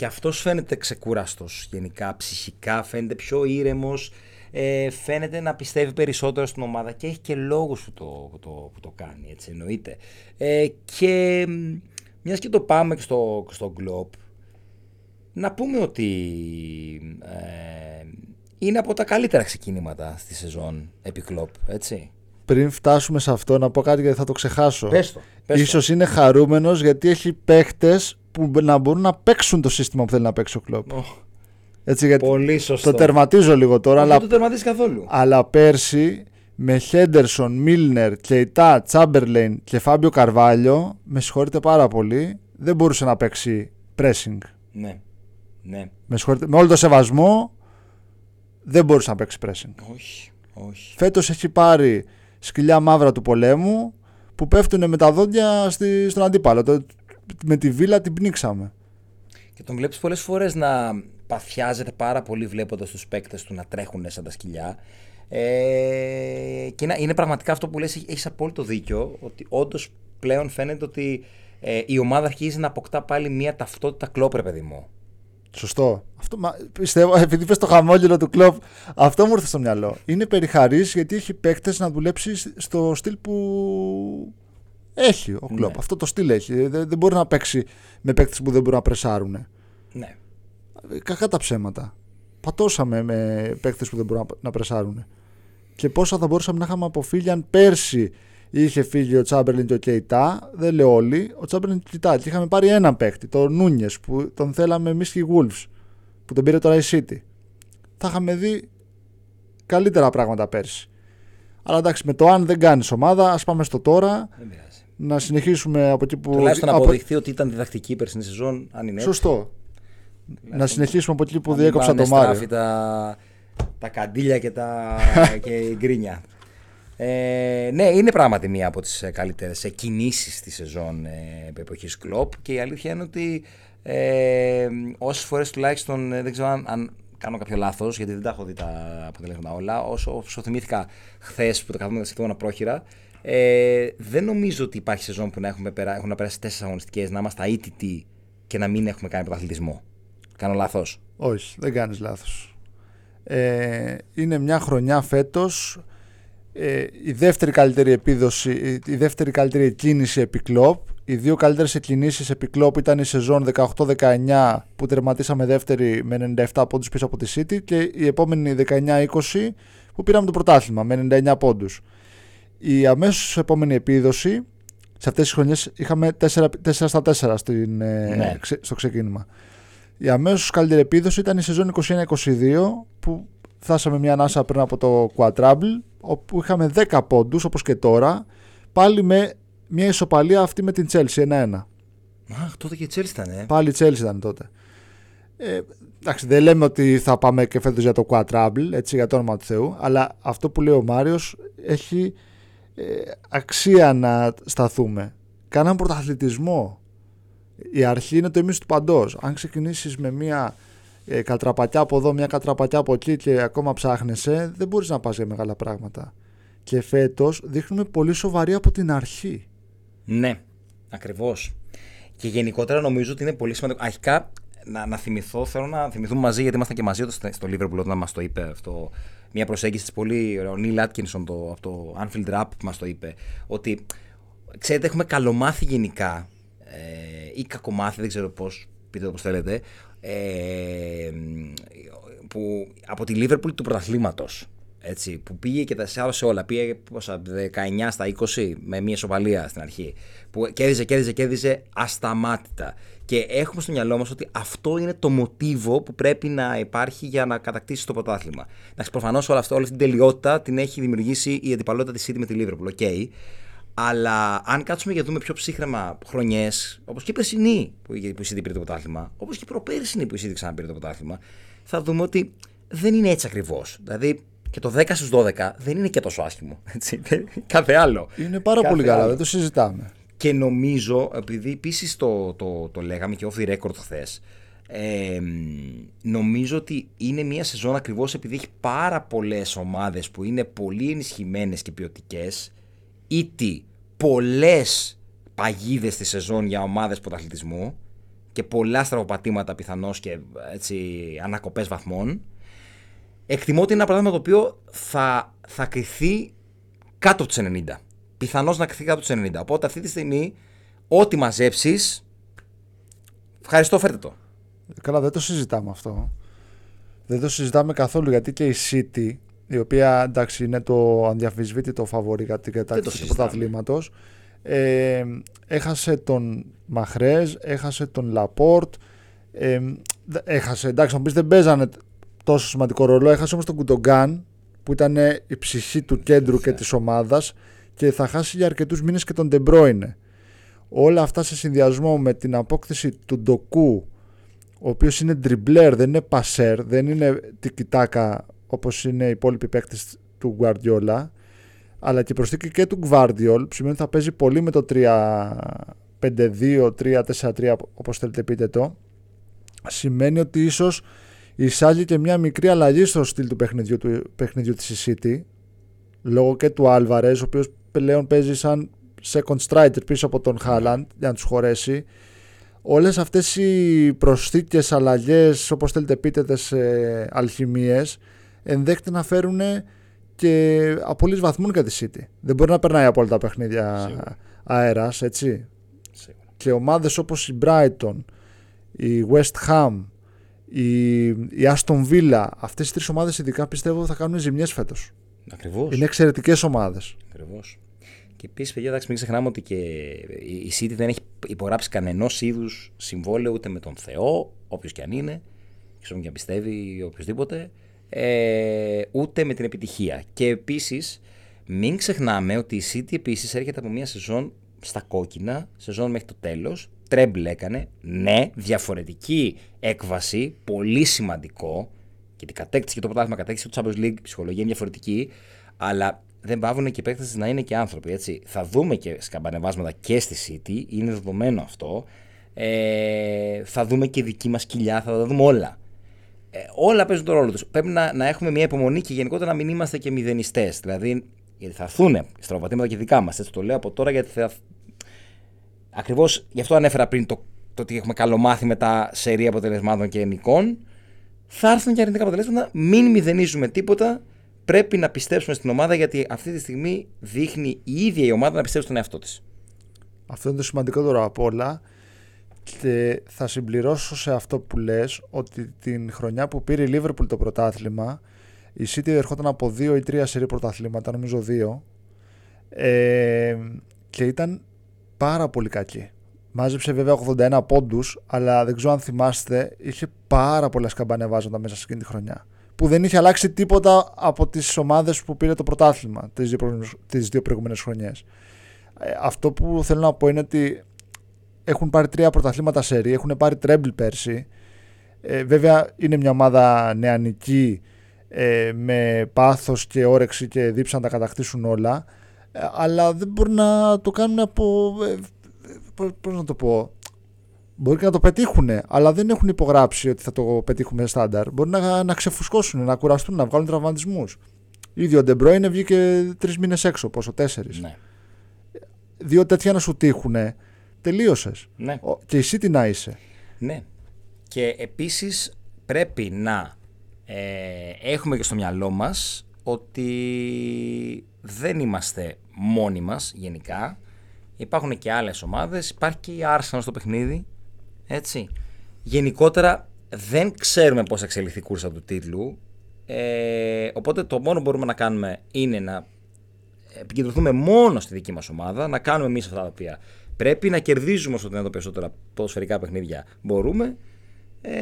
Μ, Και αυτός φαίνεται ξεκούραστος γενικά, ψυχικά, φαίνεται πιο ήρεμος, ε, φαίνεται να πιστεύει περισσότερο στην ομάδα και έχει και λόγους που το, που το, που το κάνει, έτσι εννοείται. Ε, και μ, μιας και το πάμε και στο, στο Globe, να πούμε ότι ε, είναι από τα καλύτερα ξεκινήματα στη σεζόν επί Klopp, έτσι. Πριν φτάσουμε σε αυτό, να πω κάτι γιατί θα το ξεχάσω. Πες το. πες το. Ίσως είναι χαρούμενος γιατί έχει παίχτες που να μπορούν να παίξουν το σύστημα που θέλει να παίξει ο Κλοπ. Ω, Έτσι, γιατί Πολύ σωστό. το τερματίζω λίγο τώρα, Δεν αλλά, το τερματίσει καθόλου. αλλά πέρσι με Χέντερσον, Μίλνερ, Κεϊτά, Τσάμπερλεϊν και Φάμπιο Καρβάλιο, με συγχωρείτε πάρα πολύ, δεν μπορούσε να παίξει pressing. Ναι. Ναι. Με, συγχωρείτε, με όλο το σεβασμό, δεν μπορούσε να παίξει pressing. Όχι. Όχι. Φέτος έχει πάρει σκυλιά μαύρα του πολέμου που πέφτουν με τα δόντια στη, στον αντίπαλο. Το, με τη βίλα την πνίξαμε. Και τον βλέπεις πολλές φορές να παθιάζεται πάρα πολύ βλέποντας τους παίκτες του να τρέχουν σαν τα σκυλιά. Ε, και είναι, είναι πραγματικά αυτό που λες, έχεις απόλυτο δίκιο, ότι όντως πλέον φαίνεται ότι ε, η ομάδα αρχίζει να αποκτά πάλι μια ταυτότητα κλόπρε, παιδί μου. Σωστό. Αυτό, μα, πιστεύω, *laughs* επειδή είπες το χαμόγελο του κλοπ, αυτό μου ήρθε στο μυαλό. Είναι περιχαρής γιατί έχει παίκτες να δουλέψεις στο στυλ που έχει ο κλοπ. Ναι. Αυτό το στυλ έχει. Δεν, δεν μπορεί να παίξει με παίκτες που δεν μπορούν να πρεσάρουν. Ναι. Κακά τα ψέματα. Πατώσαμε με παίκτες που δεν μπορούν να- να πρεσάρουν. Και πόσα θα μπορούσαμε να είχαμε αποφύγει αν πέρσι είχε φύγει ο Τσάμπερλιν και ο Κεϊτά. Δεν λέω όλοι. Ο Τσάμπερλιν και ο Κεϊτά. Και είχαμε πάρει έναν παίκτη, τον Νούνιες, που τον θέλαμε εμείς και οι Wolves. που τον πήρε τώρα η City, θα είχαμε δει καλύτερα πράγματα πέρσι. Αλλά εντάξει, με το αν δεν κάνεις ομάδα, ας πάμε στο τώρα. Να συνεχίσουμε από εκεί που. Τουλάχιστον να αποδειχθεί ότι ήταν διδακτική η περσινή σεζόν, αν είναι Σωστό. Να συνεχίσουμε από εκεί που διέκοψα το Μάριο. Τα, τα καντήλια και, τα, *laughs* και η γκρίνια. Ε, ναι, είναι πράγματι μία από τις ε, καλύτερες κινήσεις της σεζόν ε, εποχής κλόπ και η αλήθεια είναι ότι ε, όσες φορές τουλάχιστον ε, δεν ξέρω αν, αν κάνω κάποιο λάθος, γιατί δεν τα έχω δει τα αποτελέσματα όλα. Όσο, όσο θυμήθηκα χθες που το καθόμουν στα πρόχειρα, ε, δεν νομίζω ότι υπάρχει σεζόν που να έχουμε περα, έχουν να περάσει τέσσερις αγωνιστικές, να είμαστε αίτητοι και να μην έχουμε κάνει πρωταθλητισμό. Κάνω λάθος; Όχι, δεν κάνεις λάθος. Ε, είναι μια χρονιά φέτος. Ε, η δεύτερη καλύτερη επίδοση, η δεύτερη καλύτερη κίνηση επί κλόπ οι δύο καλύτερες εκκινήσεις επί κλόπ ήταν η σεζόν 18-19 που τερματίσαμε δεύτερη με 97 πόντους πίσω από τη City και η επόμενη 19-20 που πήραμε το πρωτάθλημα με 99 πόντους. Η αμέσως επόμενη επίδοση σε αυτές τις χρονιές είχαμε 4, 4 στα 4 στην, ε, ναι. στο ξεκίνημα. Η αμέσως καλύτερη επίδοση ήταν η σεζόν 21-22 που φτάσαμε μια ανάσα πριν από το Quadruple όπου είχαμε 10 πόντους όπως και τώρα πάλι με μια ισοπαλία αυτή με την Chelsea 1-1. Αχ, τότε και η Chelsea ήταν, ε. Πάλι η Chelsea ήταν τότε. Ε, εντάξει, δεν λέμε ότι θα πάμε και φέτος για το quadruple, έτσι, για το όνομα του Θεού, αλλά αυτό που λέει ο Μάριος έχει ε, αξία να σταθούμε. Κάναμε πρωταθλητισμό. Η αρχή είναι το ίμιση του παντός. Αν ξεκινήσεις με μια ε, κατραπατιά από εδώ, μια κατραπατιά από εκεί και ακόμα ψάχνεσαι, δεν μπορείς να πας για μεγάλα πράγματα. Και φέτος δείχνουμε πολύ σοβαρή από την αρχή. Ναι, ακριβώς. Και γενικότερα νομίζω ότι είναι πολύ σημαντικό. Αρχικά να, να θυμηθώ, θέλω να θυμηθούμε μαζί, γιατί ήμασταν και μαζί στο, στο Liverpool όταν μας το είπε αυτό. Μια προσέγγιση της πολύ. Ο Νίλ Άτκινσον το, από το Anfield Rap μας το είπε. Ότι ξέρετε, έχουμε καλομάθει γενικά ε, ή κακομάθει, δεν ξέρω πώς, πείτε το πώ θέλετε. Ε, που, από τη Liverpool του πρωταθλήματος έτσι, που πήγε και τα σάρωσε όλα. Πήγε πόσα, 19 στα 20 με μια σοβαλία στην αρχή. Που κέρδιζε, κέρδιζε, κέρδιζε ασταμάτητα. Και έχουμε στο μυαλό μας ότι αυτό είναι το μοτίβο που πρέπει να υπάρχει για να κατακτήσει το πρωτάθλημα. Εντάξει, προφανώς όλη αυτή την τελειότητα την έχει δημιουργήσει η αντιπαλότητα της City με τη Liverpool. Okay. Αλλά αν κάτσουμε για δούμε πιο ψύχρεμα χρονιές, όπως και η περσινή που η City πήρε το πρωτάθλημα, όπως και η προπέρσινη που η City ξαναπήρε το πρωτάθλημα, θα δούμε ότι δεν είναι έτσι ακριβώς. Δηλαδή, και το 10 στους 12 δεν είναι και τόσο άσχημο. *laughs* Έτσι. Κάθε άλλο. Είναι πάρα πολύ καλά, δεν το συζητάμε. Και νομίζω, επειδή επίσης το, το, το λέγαμε και off the record χθες, ε, νομίζω ότι είναι μια σεζόν ακριβώς επειδή έχει πάρα πολλές ομάδες που είναι πολύ ενισχυμένες και ποιοτικές, ήτι πολλές παγίδες στη σεζόν για ομάδες πρωταθλητισμού και πολλά στραβοπατήματα πιθανώς και έτσι, ανακοπές βαθμών εκτιμώ ότι είναι ένα πράγμα το οποίο θα, θα κρυθεί κάτω από τους 90. Πιθανώς να κρυθεί κάτω από τους 90. Οπότε αυτή τη στιγμή, ό,τι μαζέψεις. Ευχαριστώ, φέρτε το. Καλά, δεν το συζητάμε αυτό. Δεν το συζητάμε καθόλου γιατί και η City, η οποία εντάξει είναι το αδιαφυσβήτητο φαβορή για την κατάκτηση του πρωταθλήματος, ε, έχασε τον Μαχρέζ, έχασε τον Λαπόρτ. Ε, έχασε, εντάξει, να πεις δεν παίζανε τόσο σημαντικό ρόλο. Έχασε όμως τον Κουντογκάν που ήταν η ψυχή του κέντρου και της ομάδας και θα χάσει για αρκετούς μήνες και τον Ντεμπρόινε. Όλα αυτά σε συνδυασμό με την απόκτηση του Ντοκού, ο οποίος είναι ντριμπλέρ, δεν είναι πασέρ, δεν είναι τικιτάκα όπως είναι οι υπόλοιποι παίκτες του Γκουαρδιόλα, αλλά και η προσθήκη και του Γκβάρδιολ, που σημαίνει ότι θα παίζει πολύ με το 3-5-2, 3-4-3, όπως θέλετε πείτε το, σημαίνει ότι ίσως εισάγει και μια μικρή αλλαγή στο στυλ του παιχνιδιού, του παιχνιδιού της City λόγω και του Άλβαρες ο οποίος πλέον παίζει σαν second striker πίσω από τον Χάλαντ για να τους χωρέσει. Όλες αυτές οι προσθήκες αλλαγές όπως θέλετε πείτε σε αλχημίες ενδέχεται να φέρουν και απολύτως βαθμούν για τη City δεν μπορεί να περνάει από όλα τα παιχνίδια αέρας έτσι και ομάδες όπως η Brighton η West Ham η, η Aston Villa, αυτές οι τρεις ομάδες ειδικά πιστεύω θα κάνουν ζημιές φέτος. Ακριβώς. Είναι εξαιρετικές ομάδες. Ακριβώς. Και επίσης, παιδιά, εντάξει, μην ξεχνάμε ότι και η City δεν έχει υπογράψει κανένα είδους συμβόλαιο ούτε με τον Θεό, όποιος και αν είναι, ξέρω αν πιστεύει ή οποιοδήποτε, ε, ούτε με την επιτυχία. Και επίσης, μην ξεχνάμε ότι η City επίσης έρχεται από μια σεζόν στα κόκκινα, σεζόν μέχρι το τέλος. Τρέμπλ έκανε. Ναι, διαφορετική έκβαση, πολύ σημαντικό. Γιατί κατέκτησε και το πρωτάθλημα, κατέκτησε το Champions League, η ψυχολογία είναι διαφορετική. Αλλά δεν πάβουν και οι παίκτες να είναι και άνθρωποι. Έτσι. Θα δούμε και σκαμπανεβάσματα και στη City, είναι δεδομένο αυτό. Ε, θα δούμε και δική μας κοιλιά, θα τα δούμε όλα. Ε, όλα παίζουν τον ρόλο τους. Πρέπει να, να έχουμε μια υπομονή και γενικότερα να μην είμαστε και μηδενιστές. Δηλαδή, γιατί θα έρθουν στραβατήματα και δικά μας. Έτσι το λέω από τώρα γιατί θα. Ακριβώς γι' αυτό ανέφερα πριν το, το ότι έχουμε καλομάθει με τα σερή αποτελεσμάτων και ενικών. Θα έρθουν και αρνητικά αποτελέσματα. Μην μηδενίζουμε τίποτα. Πρέπει να πιστέψουμε στην ομάδα γιατί αυτή τη στιγμή δείχνει η ίδια η ομάδα να πιστέψει στον εαυτό της. Αυτό είναι το σημαντικότερο από όλα. Και θα συμπληρώσω σε αυτό που λες ότι την χρονιά που πήρε η Liverpool το πρωτάθλημα η City ερχόταν από δύο ή τρία σερή πρωταθλήματα, νομίζω δύο ε, και ήταν πάρα πολύ κακή. Μάζεψε βέβαια 81 πόντους, αλλά δεν ξέρω αν θυμάστε, είχε πάρα πολλά σκαμπανεβάζοντα μέσα σε εκείνη τη χρονιά. Που δεν είχε αλλάξει τίποτα από τις ομάδες που πήρε το πρωτάθλημα τις δύο, τις δύο προηγούμενες χρονιές. Ε, αυτό που θέλω να πω είναι ότι έχουν πάρει τρία πρωταθλήματα σερή, έχουν πάρει τρέμπλ πέρσι. Ε, βέβαια είναι μια ομάδα νεανική ε, με πάθος και όρεξη και δίψα να τα κατακτήσουν όλα ε, αλλά δεν μπορεί να το κάνουν από ε, πώς να το πω μπορεί και να το πετύχουν αλλά δεν έχουν υπογράψει ότι θα το πετύχουμε στάνταρ μπορεί να, να ξεφουσκώσουν, να κουραστούν, να βγάλουν τραυματισμούς Ήδη ο Ντεμπρόινε βγήκε τρεις μήνες έξω, πόσο τέσσερις. Ναι. Δύο τέτοια να σου τύχουν, τελείωσες. Ναι. Και εσύ τι να είσαι. Ναι. Και επίσης πρέπει να ε, έχουμε και στο μυαλό μας ότι δεν είμαστε μόνοι μας γενικά. Υπάρχουν και άλλες ομάδες, υπάρχει και η Arsenal στο παιχνίδι, έτσι. Γενικότερα δεν ξέρουμε πώς θα εξελιχθεί η κούρσα του τίτλου, ε, οπότε το μόνο που μπορούμε να κάνουμε είναι να επικεντρωθούμε μόνο στη δική μας ομάδα, να κάνουμε εμείς αυτά τα οποία πρέπει, να κερδίζουμε όσο δυνατόν περισσότερα ποδοσφαιρικά παιχνίδια μπορούμε ε,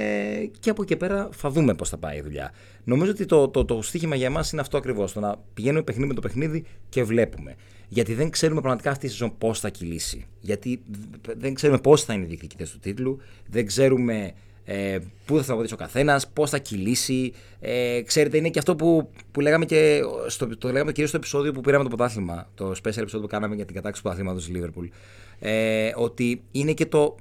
και από εκεί πέρα θα δούμε πώς θα πάει η δουλειά. Νομίζω ότι το, το, το στίχημα για εμάς είναι αυτό ακριβώς. Το να πηγαίνουμε παιχνίδι με το παιχνίδι και βλέπουμε. Γιατί δεν ξέρουμε πραγματικά αυτή η σεζόν πώς θα κυλήσει. Γιατί δεν ξέρουμε πώς θα είναι οι διεκδικητές του τίτλου. Δεν ξέρουμε ε, πού θα σταματήσει ο καθένας, πώς θα κυλήσει. Ε, ξέρετε, είναι και αυτό που, που λέγαμε και στο, το λέγαμε κυρίως στο επεισόδιο που πήραμε το πρωτάθλημα. Το special επεισόδιο που κάναμε για την κατάξυση του πρωταθλήματος της Liverpool. Ε, ότι είναι και το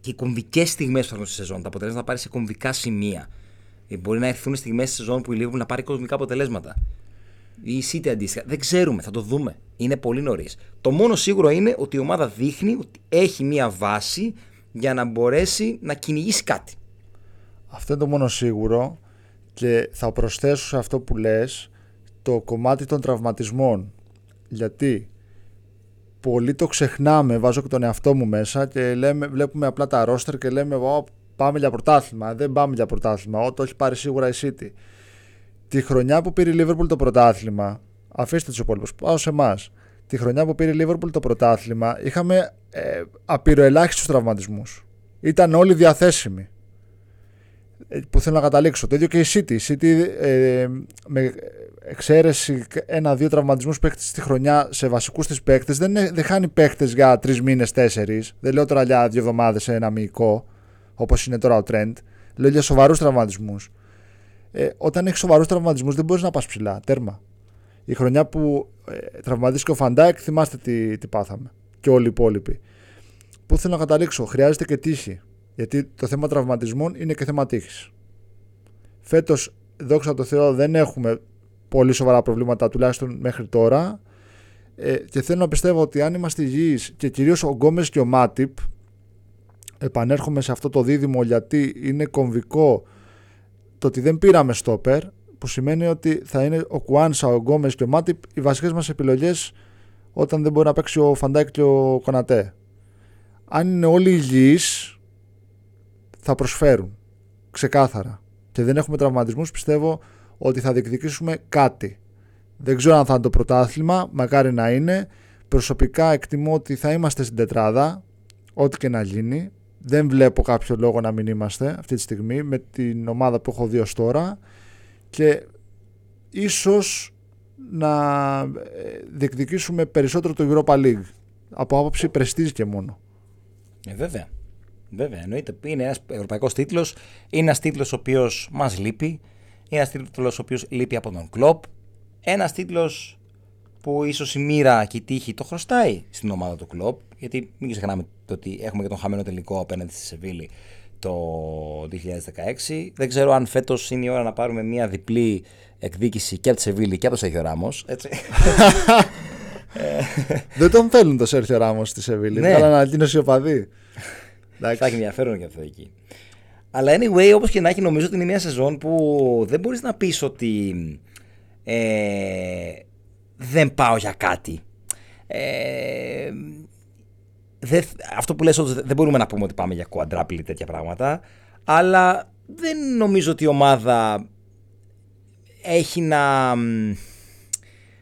και οι κομβικές στιγμές που θα έρθουν στη σεζόν. Τα αποτελέσματα θα πάρει σε κομβικά σημεία. Ε, μπορεί να έρθουν στιγμές στη σεζόν που η Liverpool να πάρει κομβικά αποτελέσματα. Ή η City αντίστοιχα. Δεν ξέρουμε, θα το δούμε. Είναι πολύ νωρίς. Το μόνο σίγουρο είναι ότι η ομάδα δείχνει ότι έχει μία βάση για να μπορέσει να κυνηγήσει κάτι. Αυτό είναι το μόνο σίγουρο και θα προσθέσω σε αυτό που λες το κομμάτι των τραυματισμών. Γιατί πολύ το ξεχνάμε, βάζω και τον εαυτό μου μέσα και λέμε, βλέπουμε απλά τα ρόστερ και λέμε πάμε για πρωτάθλημα. Δεν πάμε για πρωτάθλημα, ό, το έχει πάρει σίγουρα η City. Τη χρονιά που πήρε η Liverpool το πρωτάθλημα, αφήστε τους υπόλοιπους, πάω σε εμάς. Τη χρονιά που πήρε η Liverpool το πρωτάθλημα, είχαμε ε, απειροελάχιστους τραυματισμούς. Ήταν όλοι διαθέσιμοι. Ε, που θέλω να καταλήξω. Το ίδιο και η City. Η City ε, με εξαίρεση ένα-δύο τραυματισμούς που έχει στη χρονιά σε βασικούς της παίκτες, δεν, δεν χάνει παίκτες για τρεις μήνες, τέσσερις. Δεν λέω τώρα για δύο εβδομάδες σε ένα μυϊκό, όπως είναι τώρα ο Trend. Λέω για σοβαρούς τραυματισμούς. Ε, όταν έχεις σοβαρούς τραυματισμούς, δεν μπορείς να πας ψηλά. Τέρμα. Η χρονιά που ε, τραυματίστηκε ο Φαντάκ, θυμάστε τι, τι πάθαμε. Και όλοι οι υπόλοιποι. Πού θέλω να καταλήξω, χρειάζεται και τύχη. Γιατί το θέμα τραυματισμών είναι και θέμα τύχης. Φέτος, δόξα τω Θεώ, δεν έχουμε πολύ σοβαρά προβλήματα τουλάχιστον μέχρι τώρα ε, και θέλω να πιστεύω ότι αν είμαστε υγιείς και κυρίως ο Γκόμες και ο Μάτιπ επανέρχομαι σε αυτό το δίδυμο γιατί είναι κομβικό το ότι δεν πήραμε στόπερ που σημαίνει ότι θα είναι ο Κουάνσα, ο Γκόμες και ο Μάτιπ οι βασικές μας επιλογές όταν δεν μπορεί να παίξει ο Φαντάκ και ο Κονατέ. Αν είναι όλοι υγιείς θα προσφέρουν ξεκάθαρα και δεν έχουμε τραυματισμούς πιστεύω ότι θα διεκδικήσουμε κάτι. Δεν ξέρω αν θα είναι το πρωτάθλημα, μακάρι να είναι. Προσωπικά εκτιμώ ότι θα είμαστε στην τετράδα, ό,τι και να γίνει. δεν βλέπω κάποιο λόγο να μην είμαστε αυτή τη στιγμή με την ομάδα που έχω δει ως τώρα και ίσως να ε, διεκδικήσουμε περισσότερο το Europa League από άποψη πρεστής και μόνο. Ε, βέβαια. Βέβαια, εννοείται. Είναι ένας ευρωπαϊκός τίτλος. Είναι ένας τίτλος ο οποίος μας λείπει. Είναι ένας τίτλος ο οποίος λείπει από τον κλοπ. Ένας τίτλος που ίσως η μοίρα και η τύχη το χρωστάει στην ομάδα του κλοπ. Γιατί μην ξεχνάμε ότι έχουμε και τον χαμένο τελικό απέναντι στη Σεβίλη το 2016. Δεν ξέρω αν φέτος είναι η ώρα να πάρουμε μια διπλή εκδίκηση και από τη Σεβίλη και από τον Σέρχιο Ράμος. *laughs* Δεν τον θέλουν το Σέρχιο Ράμος στη Σεβίλη. Ναι. Αλλά ανακοίνωση οπαδή. Θα έχει ενδιαφέρον και αυτό εκεί. Αλλά anyway, όπως και να έχει, νομίζω ότι είναι μια σεζόν που δεν μπορείς να πεις ότι ε, δεν πάω για κάτι. Ε, αυτό που λες ότι δεν μπορούμε να πούμε ότι πάμε για quadruple τέτοια πράγματα, αλλά δεν νομίζω ότι η ομάδα έχει να,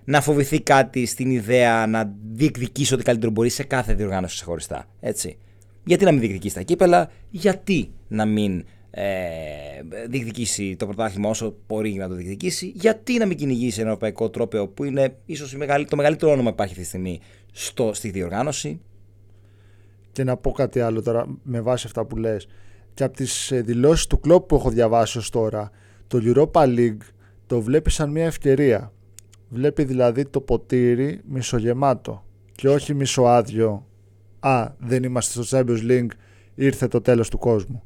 να φοβηθεί κάτι στην ιδέα να διεκδικήσει ό,τι καλύτερο μπορεί σε κάθε διοργάνωση ξεχωριστά. Έτσι. Γιατί να μην διεκδικήσει τα κύπελα, γιατί να μην ε, διεκδικήσει το πρωτάθλημα όσο μπορεί να το διεκδικήσει, γιατί να μην κυνηγήσει ένα ευρωπαϊκό τρόπο που είναι ίσως το μεγαλύτερο όνομα που υπάρχει αυτή τη στιγμή στο, στη διοργάνωση. Και να πω κάτι άλλο τώρα με βάση αυτά που λες. Και από τις ε, δηλώσεις του κλόπ που έχω διαβάσει ως τώρα, το Europa League το βλέπεις σαν μια ευκαιρία. Βλέπει δηλαδή το ποτήρι μισογεμάτο και όχι μισοάδιο «Α, δεν είμαστε στο Champions League, ήρθε το τέλος του κόσμου».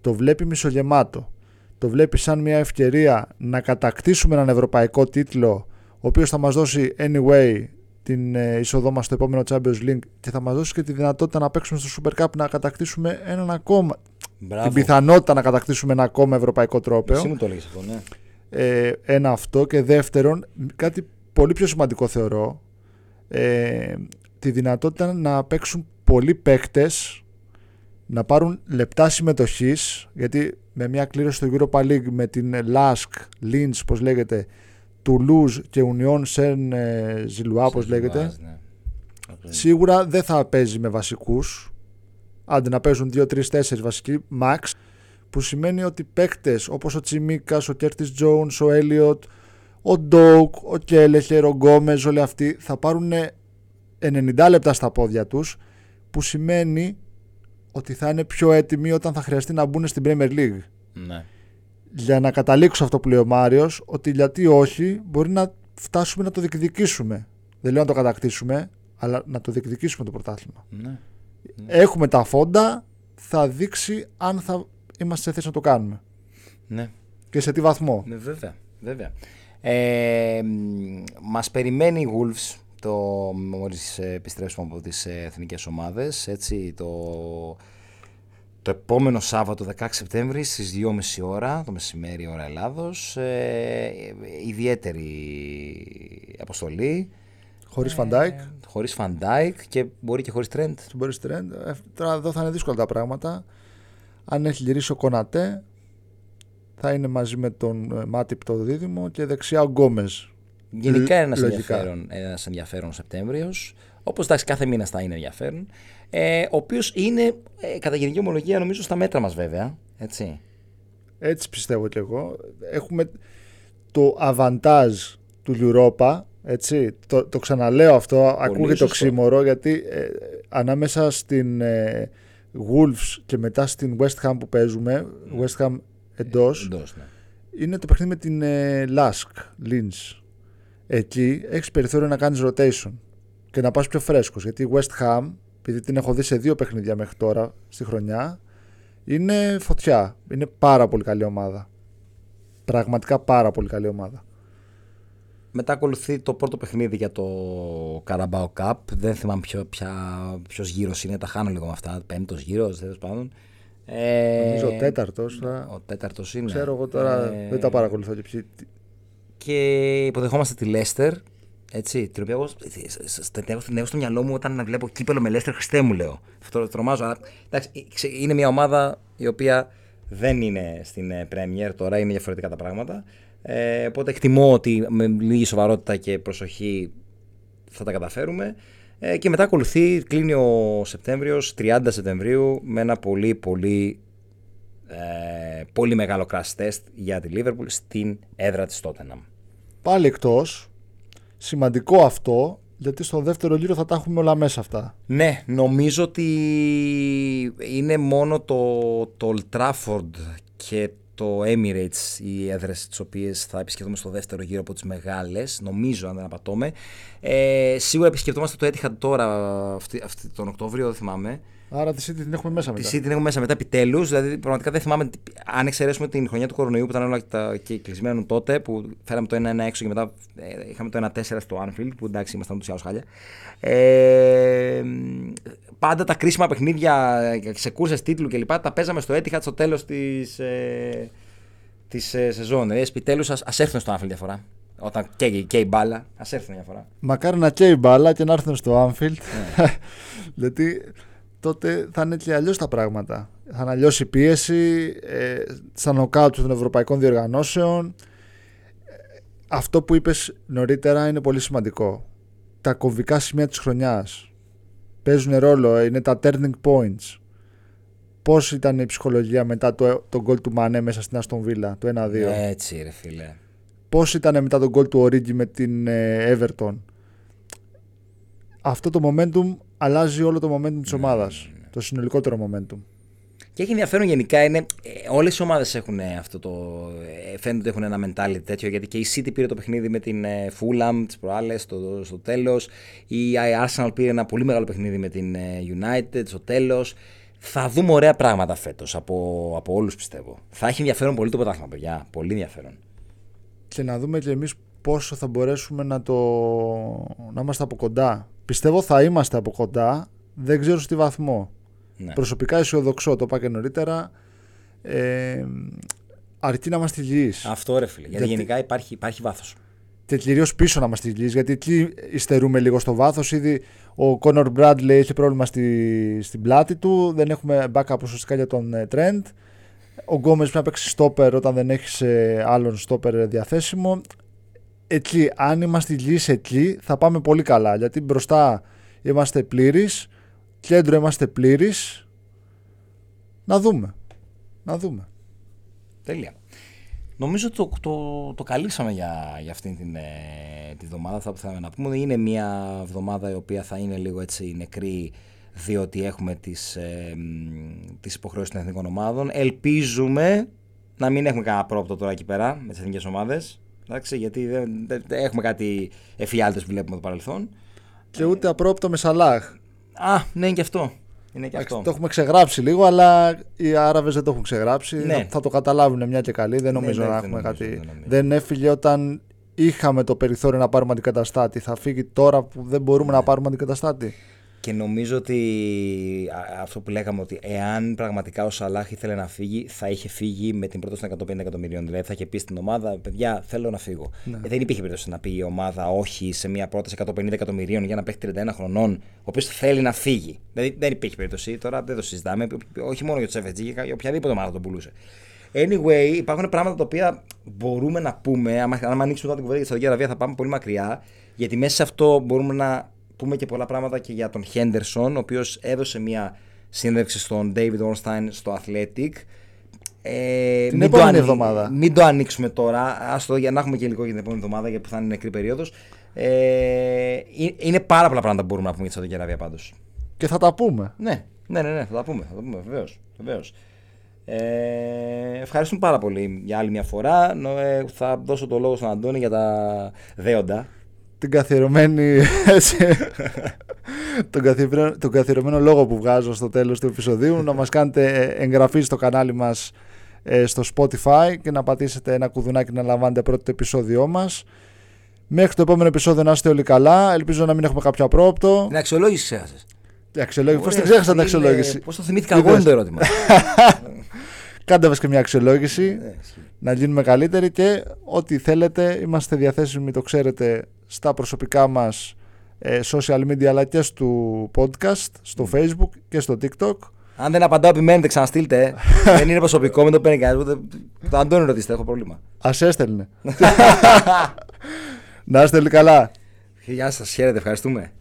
Το βλέπει μισογεμάτο. Το βλέπει σαν μια ευκαιρία να κατακτήσουμε έναν ευρωπαϊκό τίτλο ο οποίος θα μας δώσει anyway την ε, είσοδό μας στο επόμενο Champions League και θα μας δώσει και τη δυνατότητα να παίξουμε στο Super Cup να κατακτήσουμε έναν ακόμα Μπράβο. την πιθανότητα να κατακτήσουμε ένα ακόμα ευρωπαϊκό τρόπαιο. Εσύ μου το αυτό, ναι. Ε, ένα αυτό και δεύτερον κάτι πολύ πιο σημαντικό θεωρώ ε, τη δυνατότητα να παίξουν πολλοί παίκτες να πάρουν λεπτά συμμετοχής, γιατί με μια κλήρωση στο Europa League με την Lask, Lynch, πώς λέγεται, Toulouse και Union Saint Gilloise, όπως λέγεται, ναι. σίγουρα δεν θα παίζει με βασικούς, άντε να παίζουν 2-3-4 βασικοί, max, που σημαίνει ότι παίκτες όπως ο Τσιμίκας, ο Κέρτις Jones, ο Έλιοτ, ο Ντόουκ, ο Κέλεχερ, ο Γκόμεζ, όλοι αυτοί θα πάρουν 90 λεπτά στα πόδια τους, που σημαίνει ότι θα είναι πιο έτοιμοι όταν θα χρειαστεί να μπουν στην Premier League. Ναι. Για να καταλήξω αυτό που λέει ο Μάριος, ότι γιατί όχι, μπορεί να φτάσουμε να το διεκδικήσουμε. Δεν λέω να το κατακτήσουμε, αλλά να το διεκδικήσουμε το πρωτάθλημα. Ναι. ναι. Έχουμε τα φόντα, θα δείξει αν θα είμαστε σε θέση να το κάνουμε. Ναι. Και σε τι βαθμό. Ναι, βέβαια. βέβαια. Ε, μας περιμένει η Wolves το μόλις επιστρέψουμε από τις εθνικές ομάδες έτσι το, το επόμενο Σάββατο 16 Σεπτέμβρη στις 2.30 ώρα το μεσημέρι ώρα Ελλάδος ε, ιδιαίτερη αποστολή Χωρίς Φαν Ντάικ. Ε, χωρίς Φαν Ντάικ και μπορεί και χωρίς Τρέντ. Μπορεί Τρέντ. Ε, τώρα εδώ θα είναι δύσκολα τα πράγματα. Αν έχει γυρίσει ο Κονατέ, θα είναι μαζί με τον ε, Μάτιπ το δίδυμο και δεξιά ο Γκόμες Γενικά είναι ένας ενδιαφέρον, ένας ενδιαφέρον Σεπτέμβριος. Όπως κάθε μήνα θα είναι ενδιαφέρον. Ε, ο οποίος είναι ε, κατά γενική ομολογία νομίζω στα μέτρα μας βέβαια. Έτσι. Έτσι πιστεύω κι εγώ. Έχουμε το αβαντάζ του Europa. Έτσι. Το, το ξαναλέω αυτό, Πολύ ακούγεται το ξύμορο γιατί ε, ανάμεσα στην ε, Wolves και μετά στην West Ham που παίζουμε, mm. West Ham εντός, ναι. είναι το παιχνίδι με την ε, Lask, Lynch εκεί έχεις περιθώριο να κάνεις rotation και να πας πιο φρέσκος. Γιατί η West Ham, επειδή την έχω δει σε δύο παιχνίδια μέχρι τώρα στη χρονιά, είναι φωτιά. Είναι πάρα πολύ καλή ομάδα. Πραγματικά πάρα πολύ καλή ομάδα. Μετά ακολουθεί το πρώτο παιχνίδι για το Carabao Cup. Δεν θυμάμαι ποιο ποιος γύρος είναι. Τα χάνω λίγο με αυτά. Πέμπτος γύρος, τέλος πάντων. Ε, Νομίζω ο τέταρτος. Ο τέταρτος είναι. Ξέρω εγώ τώρα. Ε, δεν τα παρακολουθώ και ποιοι, και υποδεχόμαστε τη Λέστερ. Έτσι, την οποία εγώ την έχω στο μυαλό μου όταν βλέπω κύπελο με Λέστερ, Χριστέ μου λέω. Αυτό το τρομάζω. Αλλά, εντάξει, είναι μια ομάδα η οποία δεν είναι στην Premier τώρα, είναι διαφορετικά τα πράγματα. Ε, οπότε εκτιμώ ότι με λίγη σοβαρότητα και προσοχή θα τα καταφέρουμε. Ε, και μετά ακολουθεί, κλείνει ο Σεπτέμβριος, 30 Σεπτεμβρίου, με ένα πολύ πολύ ε, πολύ μεγάλο crash test για τη Liverpool στην έδρα της Tottenham. Πάλι εκτός, σημαντικό αυτό, γιατί στο δεύτερο γύρο θα τα έχουμε όλα μέσα αυτά. Ναι, νομίζω ότι είναι μόνο το, το Old Trafford και το Emirates οι έδρες τις οποίες θα επισκεφτούμε στο δεύτερο γύρο από τις μεγάλες, νομίζω αν δεν απατώμε. Ε, σίγουρα επισκεφτόμαστε το Etihad τώρα, αυτή, αυτή, τον Οκτώβριο, δεν θυμάμαι. Άρα τη City την έχουμε μέσα μετά. Τη City την έχουμε μέσα μετά επιτέλους. Δηλαδή, πραγματικά δεν θυμάμαι, αν εξαιρέσουμε την χρονιά του κορονοϊού που ήταν όλα τα και κλεισμένο τότε, που φέραμε το 1-1 έξω και μετά ε, είχαμε το 1-4 στο Anfield, που εντάξει ήμασταν ούτως ή άλλως χάλια. Ε, πάντα τα κρίσιμα παιχνίδια σε κούρσες τίτλου κλπ. τα παίζαμε στο Etihad στο τέλος της ε, της, ε, σεζόν. Ε, Επιτέλους α έρθουν στο Anfield διαφορά. Όταν καίει, και η μπάλα, ας έρθουν διαφορά. Μακάρι να καίει η μπάλα και να έρθουν στο Anfield. Ναι. *laughs* Γιατί τότε θα είναι έτσι αλλιώς τα πράγματα. Θα είναι αλλιώς η πίεση ε, στα νοκάουτ των ευρωπαϊκών διοργανώσεων. Αυτό που είπες νωρίτερα είναι πολύ σημαντικό. Τα κομβικά σημεία της χρονιάς παίζουν ρόλο, είναι τα turning points. Πώς ήταν η ψυχολογία μετά το, το γκολ του Μανέ μέσα στην Αστον Βίλα, το 1-2. Έτσι, ρε φίλε. Πώς ήταν μετά τον γκολ του Ορίγκη με την ε, Everton; Αυτό το momentum αλλάζει όλο το momentum της ομάδας. Ναι. Το συνολικότερο momentum. Και έχει ενδιαφέρον γενικά είναι. Ε, Όλες οι ομάδες έχουν αυτό το. Ε, φαίνεται ότι έχουν ένα mentality τέτοιο. Γιατί και η City πήρε το παιχνίδι με την ε, Fulham τις προάλλες στο, στο τέλος. Η Arsenal πήρε ένα πολύ μεγάλο παιχνίδι με την United στο τέλος. Θα δούμε ωραία πράγματα φέτος από, από όλους πιστεύω. Θα έχει ενδιαφέρον πολύ το πρωτάθλημα, παιδιά. Πολύ ενδιαφέρον. Και να δούμε και εμείς πόσο θα μπορέσουμε να, το... να είμαστε από κοντά. Πιστεύω θα είμαστε από κοντά. Δεν ξέρω στη βαθμό. Ναι. Προσωπικά αισιοδοξώ, το είπα και νωρίτερα. Ε, αρκεί να είμαστε υγιείς. Αυτό ρε φίλε. Γιατί, γενικά υπάρχει, υπάρχει βάθος. Και κυρίως πίσω να είμαστε υγιείς, γιατί εκεί υστερούμε λίγο στο βάθος. Ήδη ο Κόνορ Μπράντλε έχει πρόβλημα στη, στην πλάτη του. Δεν έχουμε backup ουσιαστικά για τον Trent. Ο Γκόμε πρέπει να παίξει στόπερ όταν δεν έχεις ε, άλλον στόπερ διαθέσιμο. Εκεί, αν είμαστε υγιείς εκεί, θα πάμε πολύ καλά. Γιατί μπροστά είμαστε πλήρει Κέντρο είμαστε πλήρει. Να δούμε. Να δούμε. Τέλεια. Νομίζω το, το, το καλύψαμε για, για αυτήν την ε, τη εβδομάδα. Θα που θέλαμε να πούμε είναι μια εβδομάδα η οποία θα είναι λίγο έτσι νεκρή διότι έχουμε τις, ε, τις υποχρεώσεις των εθνικών ομάδων. Ελπίζουμε να μην έχουμε κανένα πρόπτο τώρα εκεί πέρα με τις εθνικές ομάδες. Εντάξει, γιατί δεν, δεν, έχουμε κάτι εφιάλτες που βλέπουμε το παρελθόν. Και ούτε απρόπτο με Σαλάχ. Α, ναι, και αυτό. Είναι και αυτό. Το έχουμε ξεγράψει λίγο, αλλά οι Άραβες δεν το έχουν ξεγράψει. Ναι. Θα το καταλάβουν μια και καλή. Δεν ναι, νομίζω ναι, να έχουμε κάτι. Δεν, δεν έφυγε όταν είχαμε το περιθώριο να πάρουμε αντικαταστάτη. Θα φύγει τώρα που δεν μπορούμε να πάρουμε αντικαταστάτη. Και νομίζω ότι αυτό που λέγαμε ότι εάν πραγματικά ο Σαλάχ ήθελε να φύγει, θα είχε φύγει με την πρόταση των 150 εκατομμυρίων. Δηλαδή θα είχε πει στην ομάδα, παιδιά, θέλω να φύγω. Ναι. Ε, δεν υπήρχε περίπτωση να πει η ομάδα όχι σε μια πρόταση 150 εκατομμυρίων για να παίξει 31 χρονών, ο οποίος θέλει να φύγει. Δηλαδή δεν υπήρχε περίπτωση. Τώρα δεν το συζητάμε. Όχι μόνο για τους FSG, για οποιαδήποτε ομάδα τον πουλούσε. Anyway, υπάρχουν πράγματα τα οποία μπορούμε να πούμε. Αν, αν ανοίξουμε τώρα την κουβέντα για τη Σαουδική Αραβία, θα πάμε πολύ μακριά. Γιατί μέσα σε αυτό μπορούμε να πούμε και πολλά πράγματα και για τον Χέντερσον, ο οποίος έδωσε μια σύνδεξη στον David Ornstein στο Athletic. Ε, την επόμενη το εβδομάδα. Μην το ανοίξουμε τώρα, ας το, για να έχουμε και υλικό για την επόμενη εβδομάδα, για που θα είναι νεκρή περίοδος. Ε, είναι πάρα πολλά πράγματα που μπορούμε να πούμε για τη Σαουδική Αραβία πάντως. Και θα τα πούμε. Ναι, ναι, ναι, ναι θα τα πούμε, θα τα πούμε βεβαίως, βεβαίως. Ε, ευχαριστούμε πάρα πολύ για άλλη μια φορά. Ε, θα δώσω το λόγο στον Αντώνη για τα δέοντα την καθιερωμένη τον, καθιερωμένο, τον καθιερωμένο λόγο που βγάζω στο τέλος του επεισοδίου να μας κάνετε εγγραφή στο κανάλι μας ε, στο Spotify και να πατήσετε ένα κουδουνάκι να λαμβάνετε πρώτο το επεισόδιό μας Μέχρι το επόμενο επεισόδιο να είστε όλοι καλά. Ελπίζω να μην έχουμε κάποιο απρόπτο. Την αξιολόγηση ξέχασε. Την αξιολόγηση. Πώς την ξέχασα την αξιολόγηση; Πώς το θυμήθηκα εγώ είναι το ερώτημα. *laughs* Κάντε μας και μια αξιολόγηση. Ναι, να γίνουμε καλύτεροι και ό,τι θέλετε είμαστε διαθέσιμοι, το ξέρετε, στα προσωπικά μας ε, social media αλλά και στο podcast, στο facebook και στο tiktok. Αν δεν απαντάω, επιμένετε, ξαναστείλτε. Ε. *laughs* δεν είναι προσωπικό, μην το παίρνει κανεί. Το Αντώνη ρωτήστε, έχω πρόβλημα. Α έστελνε. *laughs* Να είστε όλοι καλά. Γεια σας, χαίρετε, ευχαριστούμε.